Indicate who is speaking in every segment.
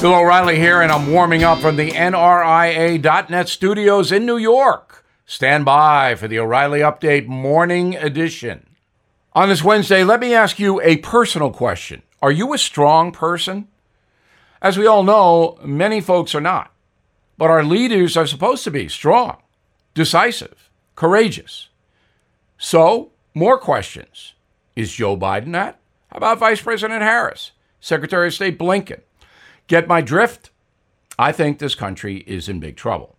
Speaker 1: Bill O'Reilly here, and I'm warming up from the NRIA.net studios in New York. Stand by for the O'Reilly Update Morning Edition. On this Wednesday, let me ask you a personal question Are you a strong person? As we all know, many folks are not. But our leaders are supposed to be strong, decisive, courageous. So, more questions. Is Joe Biden that? How about Vice President Harris, Secretary of State Blinken? Get my drift? I think this country is in big trouble.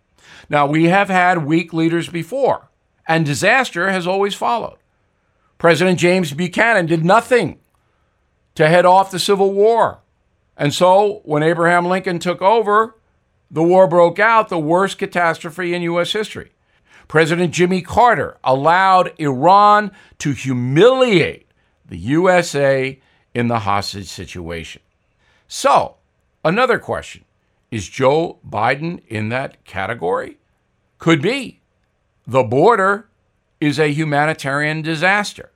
Speaker 1: Now, we have had weak leaders before, and disaster has always followed. President James Buchanan did nothing to head off the Civil War. And so, when Abraham Lincoln took over, the war broke out, the worst catastrophe in U.S. history. President Jimmy Carter allowed Iran to humiliate the USA in the hostage situation. So, another question is Joe Biden in that category? Could be. The border is a humanitarian disaster.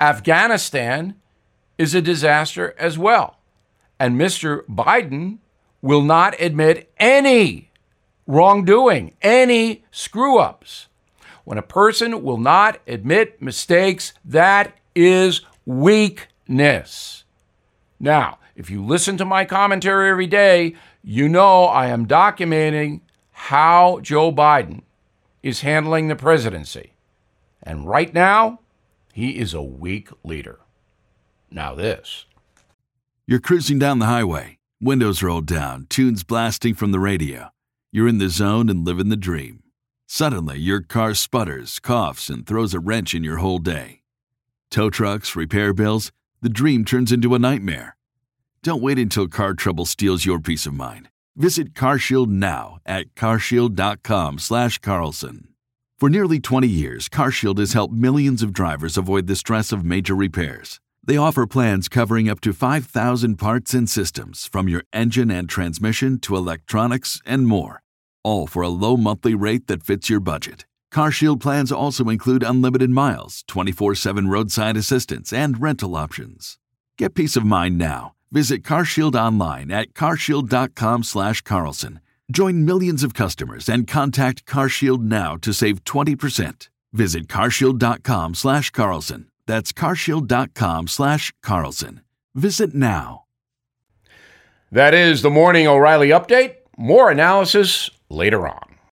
Speaker 1: Afghanistan is a disaster as well. And Mr. Biden will not admit any wrongdoing, any screw ups. When a person will not admit mistakes, that is weakness. Now, if you listen to my commentary every day, you know I am documenting how Joe Biden is handling the presidency. And right now, he is a weak leader. Now, this.
Speaker 2: You're cruising down the highway, windows rolled down, tunes blasting from the radio. You're in the zone and living the dream. Suddenly, your car sputters, coughs, and throws a wrench in your whole day. Tow trucks, repair bills, the dream turns into a nightmare. Don't wait until car trouble steals your peace of mind. Visit CarShield now at carshield.com/carlson. For nearly 20 years, CarShield has helped millions of drivers avoid the stress of major repairs. They offer plans covering up to 5,000 parts and systems, from your engine and transmission to electronics and more, all for a low monthly rate that fits your budget. CarShield plans also include unlimited miles, 24/7 roadside assistance, and rental options. Get peace of mind now. Visit CarShield online at carshield.com slash Carlson. Join millions of customers and contact CarShield now to save 20%. Visit carshield.com slash Carlson. That's carshield.com slash Carlson. Visit now.
Speaker 1: That is the morning O'Reilly update. More analysis later on.